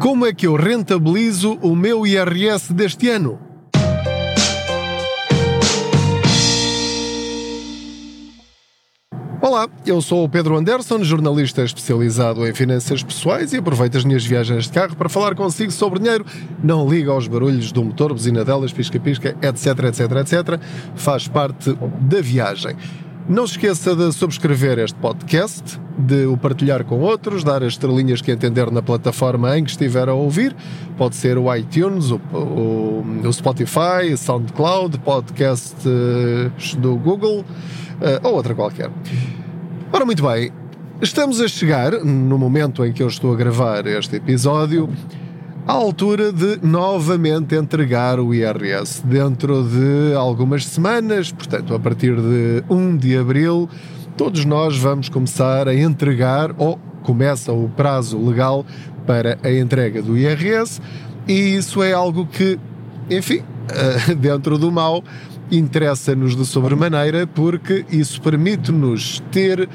Como é que eu rentabilizo o meu IRS deste ano? Olá, eu sou o Pedro Anderson, jornalista especializado em finanças pessoais e aproveito as minhas viagens de carro para falar consigo sobre dinheiro. Não liga aos barulhos do motor, buzina delas, pisca-pisca, etc, etc, etc. Faz parte da viagem. Não se esqueça de subscrever este podcast, de o partilhar com outros, dar as estrelinhas que entender na plataforma em que estiver a ouvir. Pode ser o iTunes, o, o, o Spotify, o SoundCloud, podcasts do Google uh, ou outra qualquer. Ora, muito bem, estamos a chegar, no momento em que eu estou a gravar este episódio, à altura de novamente entregar o IRS. Dentro de algumas semanas, portanto, a partir de 1 de abril, todos nós vamos começar a entregar, ou começa o prazo legal para a entrega do IRS, e isso é algo que, enfim, dentro do mal, interessa-nos de sobremaneira porque isso permite-nos ter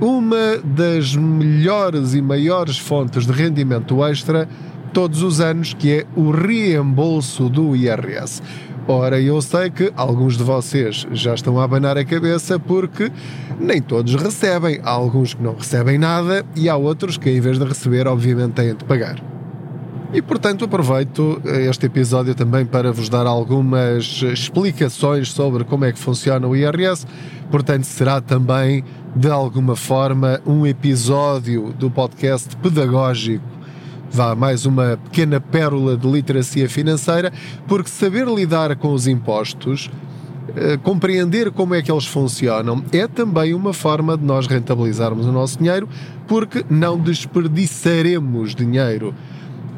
uma das melhores e maiores fontes de rendimento extra todos os anos, que é o reembolso do IRS. Ora, eu sei que alguns de vocês já estão a abanar a cabeça porque nem todos recebem. Há alguns que não recebem nada e há outros que, em vez de receber, obviamente têm de pagar. E portanto aproveito este episódio também para vos dar algumas explicações sobre como é que funciona o IRS. Portanto, será também de alguma forma um episódio do podcast pedagógico. Vá, mais uma pequena pérola de literacia financeira, porque saber lidar com os impostos, eh, compreender como é que eles funcionam, é também uma forma de nós rentabilizarmos o nosso dinheiro, porque não desperdiçaremos dinheiro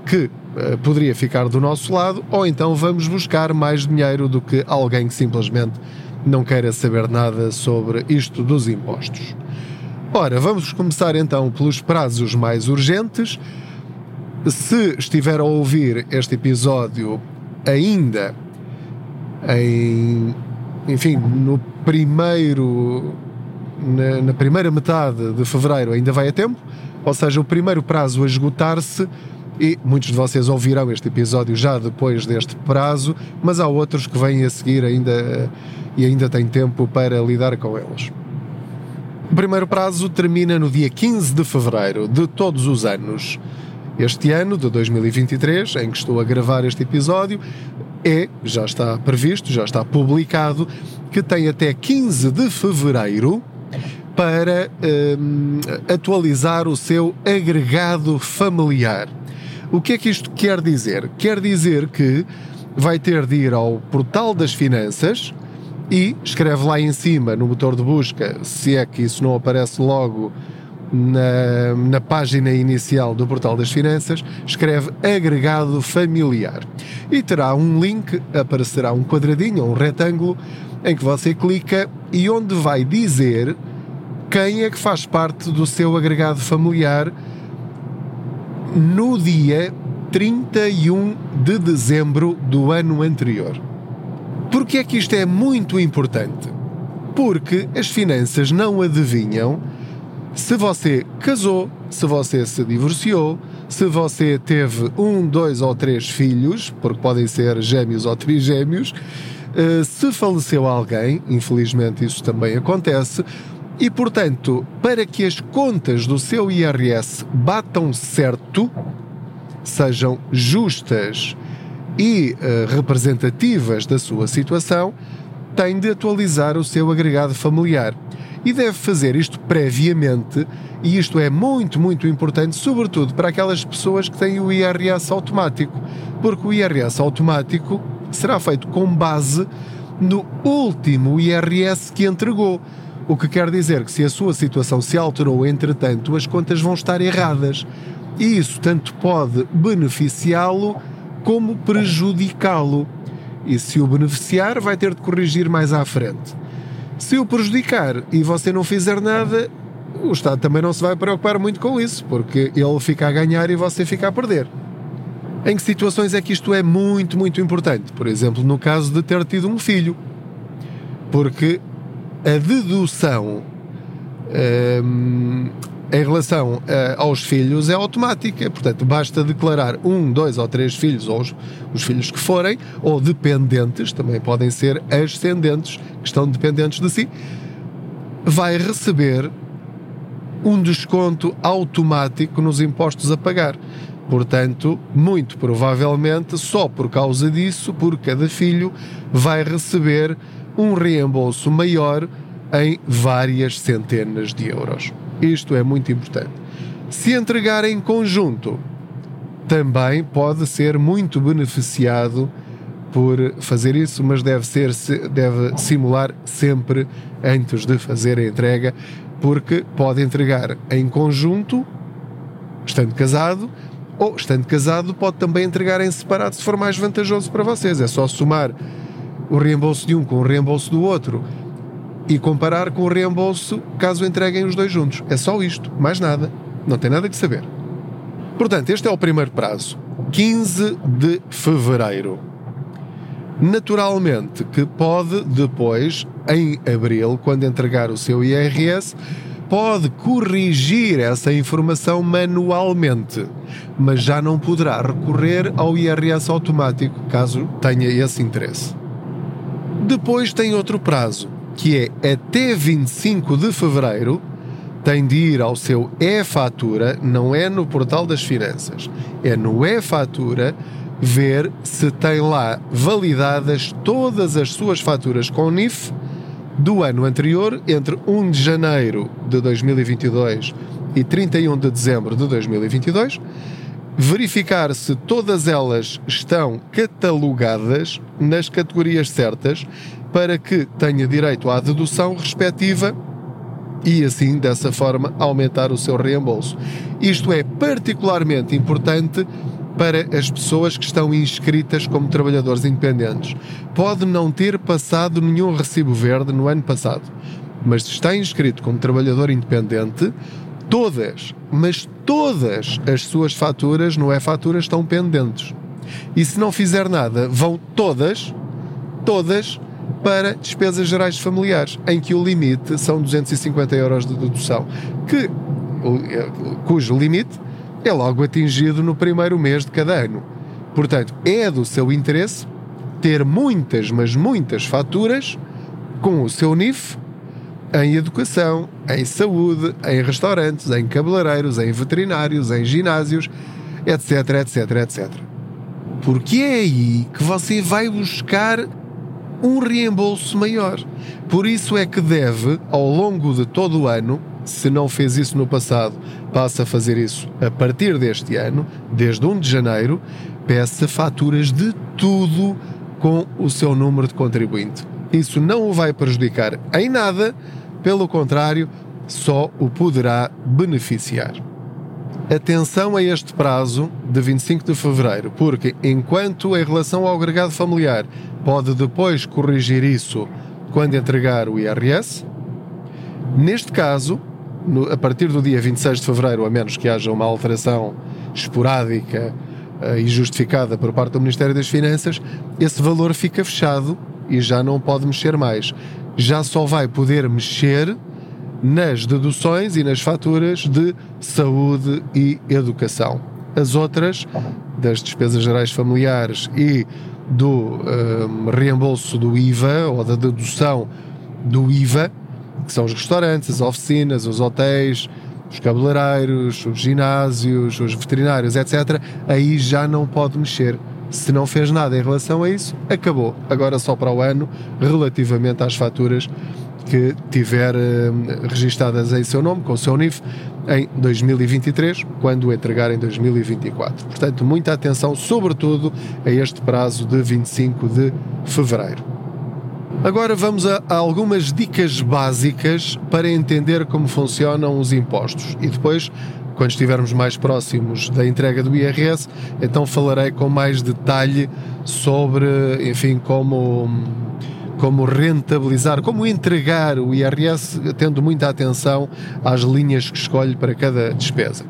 que uh, poderia ficar do nosso lado, ou então vamos buscar mais dinheiro do que alguém que simplesmente não queira saber nada sobre isto dos impostos. Ora, vamos começar então pelos prazos mais urgentes. Se estiver a ouvir este episódio ainda em, enfim, no primeiro, na, na primeira metade de fevereiro ainda vai a tempo, ou seja, o primeiro prazo a esgotar-se e muitos de vocês ouvirão este episódio já depois deste prazo, mas há outros que vêm a seguir ainda e ainda têm tempo para lidar com eles. O primeiro prazo termina no dia 15 de fevereiro de todos os anos. Este ano, de 2023, em que estou a gravar este episódio, é, já está previsto, já está publicado, que tem até 15 de fevereiro para hum, atualizar o seu agregado familiar. O que é que isto quer dizer? Quer dizer que vai ter de ir ao portal das finanças e escreve lá em cima no motor de busca, se é que isso não aparece logo na, na página inicial do portal das finanças, escreve agregado familiar e terá um link, aparecerá um quadradinho, um retângulo, em que você clica e onde vai dizer quem é que faz parte do seu agregado familiar no dia 31 de dezembro do ano anterior. Porquê é que isto é muito importante? Porque as finanças não adivinham se você casou, se você se divorciou, se você teve um, dois ou três filhos, porque podem ser gêmeos ou trigêmeos, eh, se faleceu alguém, infelizmente isso também acontece, e, portanto, para que as contas do seu IRS batam certo, sejam justas e uh, representativas da sua situação, tem de atualizar o seu agregado familiar. E deve fazer isto previamente, e isto é muito, muito importante, sobretudo para aquelas pessoas que têm o IRS automático, porque o IRS automático será feito com base no último IRS que entregou. O que quer dizer que se a sua situação se alterou entretanto, as contas vão estar erradas. E isso tanto pode beneficiá-lo como prejudicá-lo. E se o beneficiar, vai ter de corrigir mais à frente. Se o prejudicar e você não fizer nada, o Estado também não se vai preocupar muito com isso, porque ele fica a ganhar e você fica a perder. Em que situações é que isto é muito, muito importante? Por exemplo, no caso de ter tido um filho. Porque a dedução hum, Em relação uh, aos filhos, é automática, portanto, basta declarar um, dois ou três filhos, ou os, os filhos que forem, ou dependentes, também podem ser ascendentes, que estão dependentes de si, vai receber um desconto automático nos impostos a pagar. Portanto, muito provavelmente, só por causa disso, por cada filho, vai receber um reembolso maior em várias centenas de euros. Isto é muito importante. Se entregar em conjunto, também pode ser muito beneficiado por fazer isso, mas deve ser deve simular sempre antes de fazer a entrega, porque pode entregar em conjunto, estando casado, ou estando casado pode também entregar em separado se for mais vantajoso para vocês. É só somar o reembolso de um com o reembolso do outro e comparar com o reembolso caso entreguem os dois juntos. É só isto, mais nada. Não tem nada que saber. Portanto, este é o primeiro prazo, 15 de fevereiro. Naturalmente que pode depois, em abril, quando entregar o seu IRS, pode corrigir essa informação manualmente, mas já não poderá recorrer ao IRS automático caso tenha esse interesse. Depois tem outro prazo, que é até 25 de fevereiro, tem de ir ao seu e-fatura, não é no portal das finanças, é no e-fatura ver se tem lá validadas todas as suas faturas com NIF do ano anterior, entre 1 de janeiro de 2022 e 31 de dezembro de 2022, verificar se todas elas estão catalogadas nas categorias certas para que tenha direito à dedução respectiva e assim, dessa forma, aumentar o seu reembolso. Isto é particularmente importante para as pessoas que estão inscritas como trabalhadores independentes. Pode não ter passado nenhum recibo verde no ano passado, mas se está inscrito como trabalhador independente, todas, mas todas as suas faturas no e-fatura estão pendentes. E se não fizer nada, vão todas, todas para despesas gerais familiares, em que o limite são 250 euros de dedução, que, cujo limite é logo atingido no primeiro mês de cada ano. Portanto, é do seu interesse ter muitas, mas muitas faturas com o seu NIF em educação, em saúde, em restaurantes, em cabeleireiros, em veterinários, em ginásios, etc, etc, etc. Porque é aí que você vai buscar um reembolso maior. Por isso é que deve, ao longo de todo o ano, se não fez isso no passado, passa a fazer isso a partir deste ano, desde 1 de janeiro, peça faturas de tudo com o seu número de contribuinte. Isso não o vai prejudicar em nada, pelo contrário, só o poderá beneficiar. Atenção a este prazo de 25 de fevereiro, porque enquanto em relação ao agregado familiar pode depois corrigir isso quando entregar o IRS, neste caso, no, a partir do dia 26 de fevereiro, a menos que haja uma alteração esporádica uh, e justificada por parte do Ministério das Finanças, esse valor fica fechado e já não pode mexer mais. Já só vai poder mexer nas deduções e nas faturas de saúde e educação. As outras, das despesas gerais familiares e do um, reembolso do IVA ou da dedução do IVA, que são os restaurantes, as oficinas, os hotéis, os cabeleireiros, os ginásios, os veterinários, etc., aí já não pode mexer. Se não fez nada em relação a isso, acabou. Agora só para o ano, relativamente às faturas que tiver eh, registadas em seu nome, com o seu NIF, em 2023, quando entregar em 2024. Portanto, muita atenção, sobretudo, a este prazo de 25 de fevereiro. Agora vamos a, a algumas dicas básicas para entender como funcionam os impostos e depois quando estivermos mais próximos da entrega do IRS, então falarei com mais detalhe sobre, enfim, como como rentabilizar, como entregar o IRS, tendo muita atenção às linhas que escolhe para cada despesa.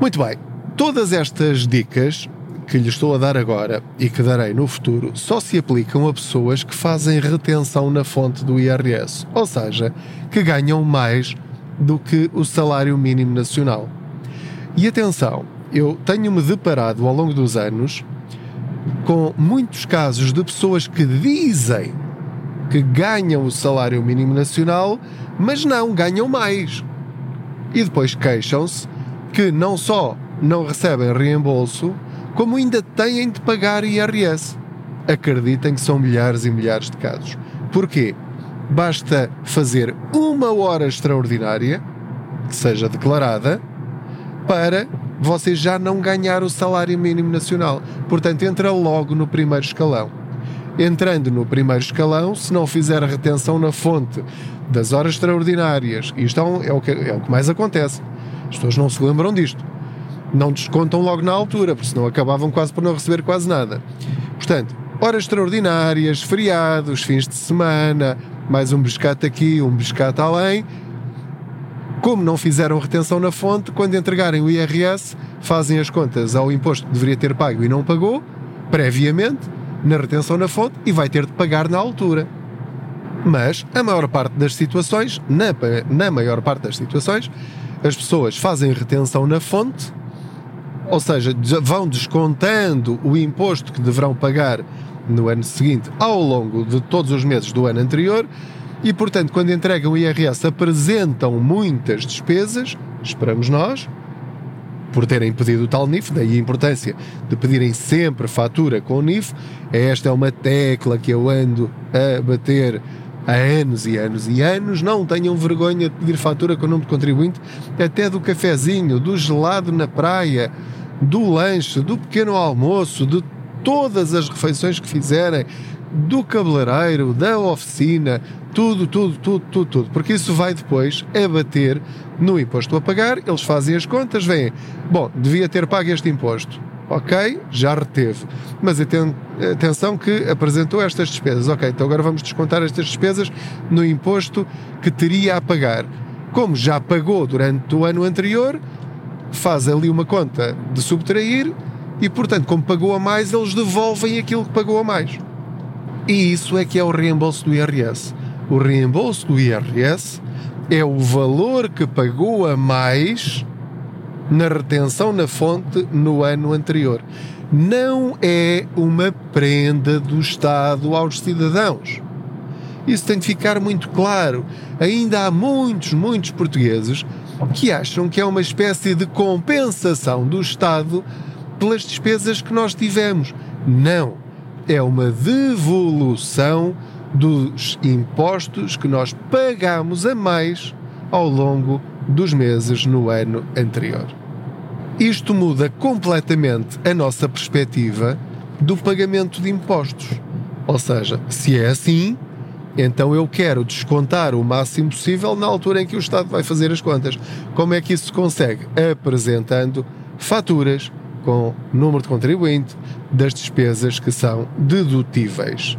Muito bem, todas estas dicas que lhe estou a dar agora e que darei no futuro só se aplicam a pessoas que fazem retenção na fonte do IRS, ou seja, que ganham mais do que o salário mínimo nacional. E atenção, eu tenho-me deparado ao longo dos anos com muitos casos de pessoas que dizem que ganham o salário mínimo nacional, mas não ganham mais. E depois queixam-se que não só não recebem reembolso, como ainda têm de pagar IRS. Acreditem que são milhares e milhares de casos. Porquê? Basta fazer uma hora extraordinária, que seja declarada, para você já não ganhar o salário mínimo nacional. Portanto, entra logo no primeiro escalão entrando no primeiro escalão, se não fizer a retenção na fonte das horas extraordinárias, isto é, é, o que, é o que mais acontece. As pessoas não se lembram disto. Não descontam logo na altura, porque senão acabavam quase por não receber quase nada. Portanto, horas extraordinárias, feriados, fins de semana, mais um biscate aqui, um biscate além. Como não fizeram retenção na fonte, quando entregarem o IRS, fazem as contas ao imposto que deveria ter pago e não pagou, previamente, na retenção na fonte e vai ter de pagar na altura. Mas a maior parte das situações, na, na maior parte das situações, as pessoas fazem retenção na fonte, ou seja, vão descontando o imposto que deverão pagar no ano seguinte ao longo de todos os meses do ano anterior e, portanto, quando entregam o IRS apresentam muitas despesas, esperamos nós, por terem pedido o tal NIF, daí a importância de pedirem sempre fatura com o NIF. Esta é uma tecla que eu ando a bater há anos e anos e anos. Não tenham vergonha de pedir fatura com o nome de contribuinte, até do cafezinho, do gelado na praia, do lanche, do pequeno almoço, de todas as refeições que fizerem, do cabeleireiro, da oficina, tudo, tudo, tudo, tudo, tudo, porque isso vai depois abater no imposto a pagar, eles fazem as contas, vêm, bom, devia ter pago este imposto, ok, já reteve, mas atenção que apresentou estas despesas, ok, então agora vamos descontar estas despesas no imposto que teria a pagar. Como já pagou durante o ano anterior, faz ali uma conta de subtrair e, portanto, como pagou a mais, eles devolvem aquilo que pagou a mais. E isso é que é o reembolso do IRS. O reembolso do IRS é o valor que pagou a mais na retenção na fonte no ano anterior. Não é uma prenda do Estado aos cidadãos. Isso tem de ficar muito claro. Ainda há muitos, muitos portugueses que acham que é uma espécie de compensação do Estado pelas despesas que nós tivemos. Não é uma devolução dos impostos que nós pagamos a mais ao longo dos meses no ano anterior. Isto muda completamente a nossa perspectiva do pagamento de impostos. Ou seja, se é assim, então eu quero descontar o máximo possível na altura em que o Estado vai fazer as contas. Como é que isso se consegue? Apresentando faturas com número de contribuinte das despesas que são dedutíveis.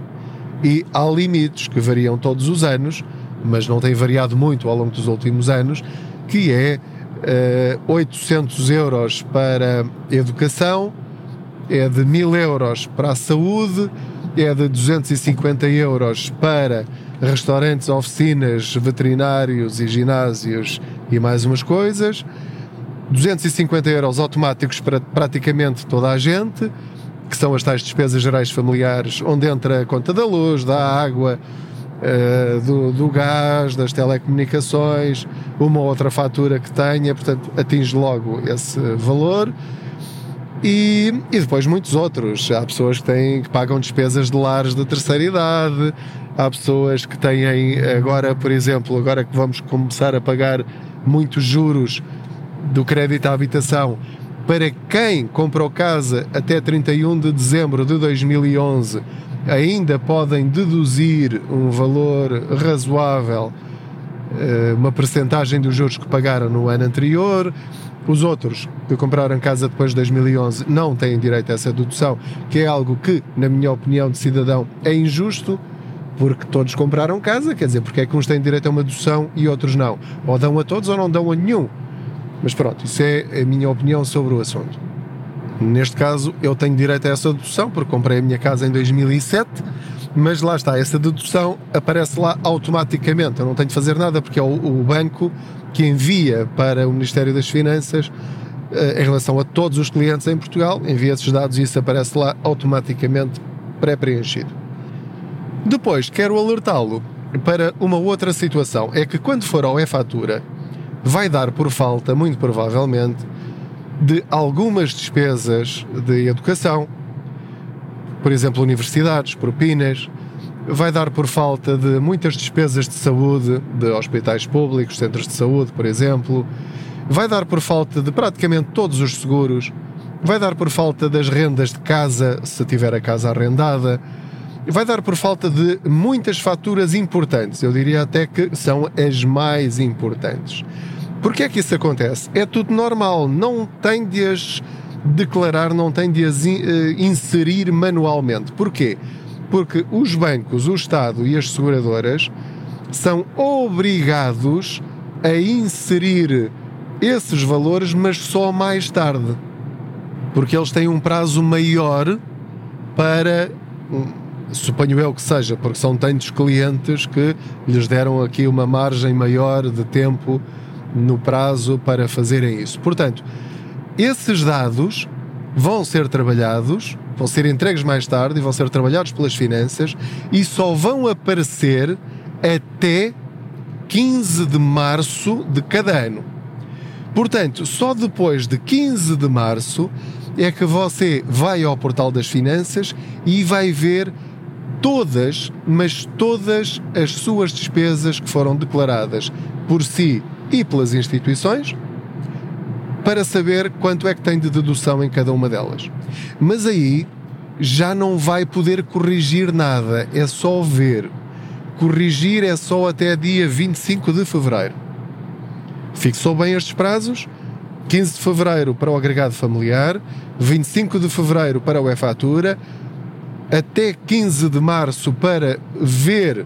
E há limites que variam todos os anos, mas não têm variado muito ao longo dos últimos anos, que é uh, eh, 800 euros para educação, é de 1000 euros para a saúde, é de 250 euros para restaurantes, oficinas, veterinários e ginásios e mais umas coisas, 250 euros automáticos para praticamente toda a gente, que são as tais despesas gerais familiares, onde entra a conta da luz, da água, uh, do, do, gás, das telecomunicações, uma ou outra fatura que tenha, portanto atinge logo esse valor. E, e depois muitos outros. Há pessoas que, têm, que pagam despesas de lares de terceira idade, há pessoas que têm agora, por exemplo, agora que vamos começar a pagar muitos juros do crédito à habitação para quem comprou casa até 31 de dezembro de 2011 ainda podem deduzir um valor razoável, eh, uma percentagem dos juros que pagaram no ano anterior. Os outros que compraram casa depois de 2011 não têm direito a essa dedução, que é algo que, na minha opinião de cidadão, é injusto, porque todos compraram casa, quer dizer, porque é que uns têm direito a uma dedução e outros não. Ou dão a todos ou não dão a nenhum. Mas pronto, isso é a minha opinião sobre o assunto. Neste caso, eu tenho direito a essa dedução, porque comprei a minha casa em 2007, mas lá está, essa dedução aparece lá automaticamente. Eu não tenho de fazer nada, porque é o, o banco que envia para o Ministério das Finanças eh, em relação a todos os clientes em Portugal, envia esses dados e isso aparece lá automaticamente pré-preenchido. Depois, quero alertá-lo para uma outra situação: é que quando for ao e-fatura, vai dar por falta, muito provavelmente, de algumas despesas de educação, por exemplo, universidades, propinas, vai dar por falta de muitas despesas de saúde, de hospitais públicos, centros de saúde, por exemplo, vai dar por falta de praticamente todos os seguros, vai dar por falta das rendas de casa, se tiver a casa arrendada, vai dar por falta de muitas faturas importantes, eu diria até que são as mais importantes. Porquê é que isso acontece? É tudo normal, não tem de as declarar, não tem de as eh, inserir manualmente. Porquê? Porque os bancos, o Estado e as seguradoras são obrigados a inserir esses valores, mas só mais tarde. Porque eles têm um prazo maior para suponho eu que seja, porque são tantos clientes que lhes deram aqui uma margem maior de tempo no prazo para fazerem isso. Portanto, esses dados vão ser trabalhados, vão ser entregues mais tarde e vão ser trabalhados pelas finanças e só vão aparecer até 15 de março de cada ano. Portanto, só depois de 15 de março é que você vai ao portal das finanças e vai ver todas, mas todas as suas despesas que foram declaradas por si e pelas instituições para saber quanto é que tem de dedução em cada uma delas. Mas aí já não vai poder corrigir nada, é só ver. Corrigir é só até dia 25 de fevereiro. Fixou bem estes prazos? 15 de fevereiro para o agregado familiar, 25 de fevereiro para o e-fatura, até 15 de março para ver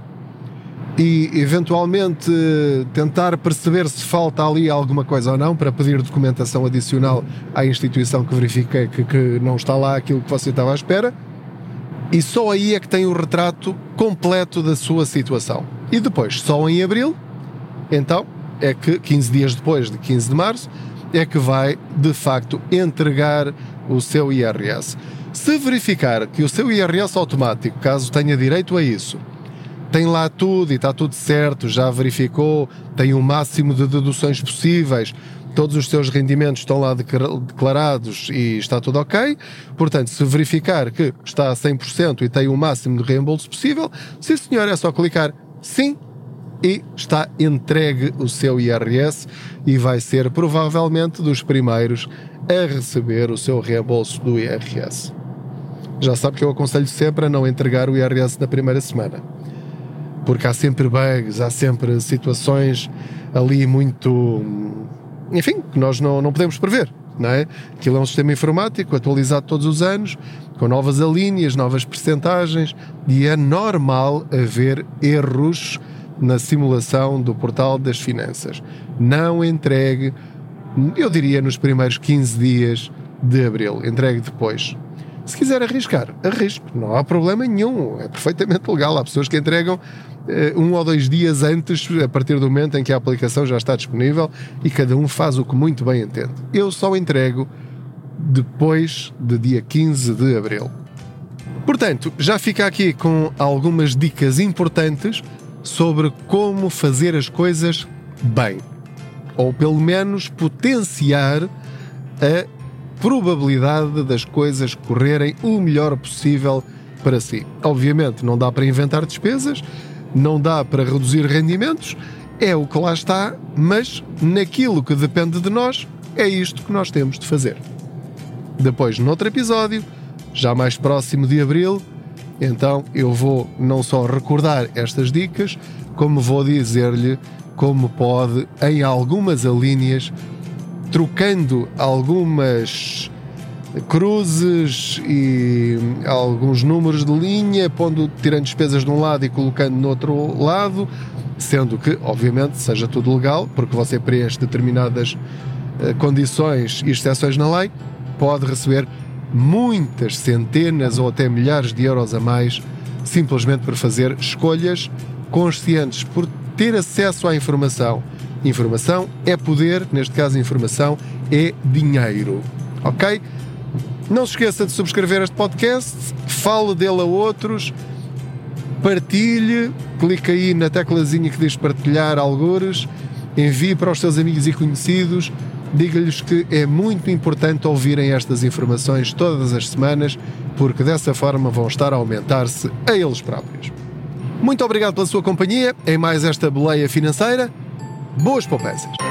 e eventualmente tentar perceber se falta ali alguma coisa ou não para pedir documentação adicional à instituição que verifica que, que não está lá aquilo que você estava à espera. E só aí é que tem o retrato completo da sua situação. E depois, só em abril, então, é que 15 dias depois de 15 de março, é que vai de facto entregar o seu IRS. Se verificar que o seu IRS automático, caso tenha direito a isso, tem lá tudo e está tudo certo, já verificou, tem o máximo de deduções possíveis, todos os seus rendimentos estão lá declarados e está tudo ok. Portanto, se verificar que está a 100% e tem o máximo de reembolso possível, sim senhor, é só clicar sim e está entregue o seu IRS e vai ser provavelmente dos primeiros a receber o seu reembolso do IRS. Já sabe que eu aconselho sempre a não entregar o IRS na primeira semana porque há sempre bugs, há sempre situações ali muito. Enfim, que nós não, não podemos prever. Não é? Aquilo é um sistema informático atualizado todos os anos, com novas alíneas, novas percentagens, e é normal haver erros na simulação do portal das finanças. Não entregue, eu diria, nos primeiros 15 dias de abril, entregue depois. Se quiser arriscar, arrisque, não há problema nenhum, é perfeitamente legal. Há pessoas que entregam eh, um ou dois dias antes, a partir do momento em que a aplicação já está disponível e cada um faz o que muito bem entende. Eu só entrego depois de dia 15 de abril. Portanto, já fica aqui com algumas dicas importantes sobre como fazer as coisas bem, ou pelo menos potenciar a probabilidade das coisas correrem o melhor possível para si. Obviamente, não dá para inventar despesas, não dá para reduzir rendimentos, é o que lá está, mas naquilo que depende de nós, é isto que nós temos de fazer. Depois, noutro episódio, já mais próximo de abril, então eu vou não só recordar estas dicas, como vou dizer-lhe como pode, em algumas alíneas, trocando algumas cruzes e alguns números de linha, pondo, tirando despesas de um lado e colocando no outro lado, sendo que, obviamente, seja tudo legal, porque você preenche determinadas uh, condições e exceções na lei, pode receber muitas centenas ou até milhares de euros a mais simplesmente por fazer escolhas conscientes, por ter acesso à informação, Informação é poder, neste caso, informação é dinheiro. Ok? Não se esqueça de subscrever este podcast, fale dele a outros, partilhe, clique aí na teclazinha que diz partilhar algures, envie para os seus amigos e conhecidos, diga-lhes que é muito importante ouvirem estas informações todas as semanas, porque dessa forma vão estar a aumentar-se a eles próprios. Muito obrigado pela sua companhia em mais esta boleia financeira. Boas poupanças!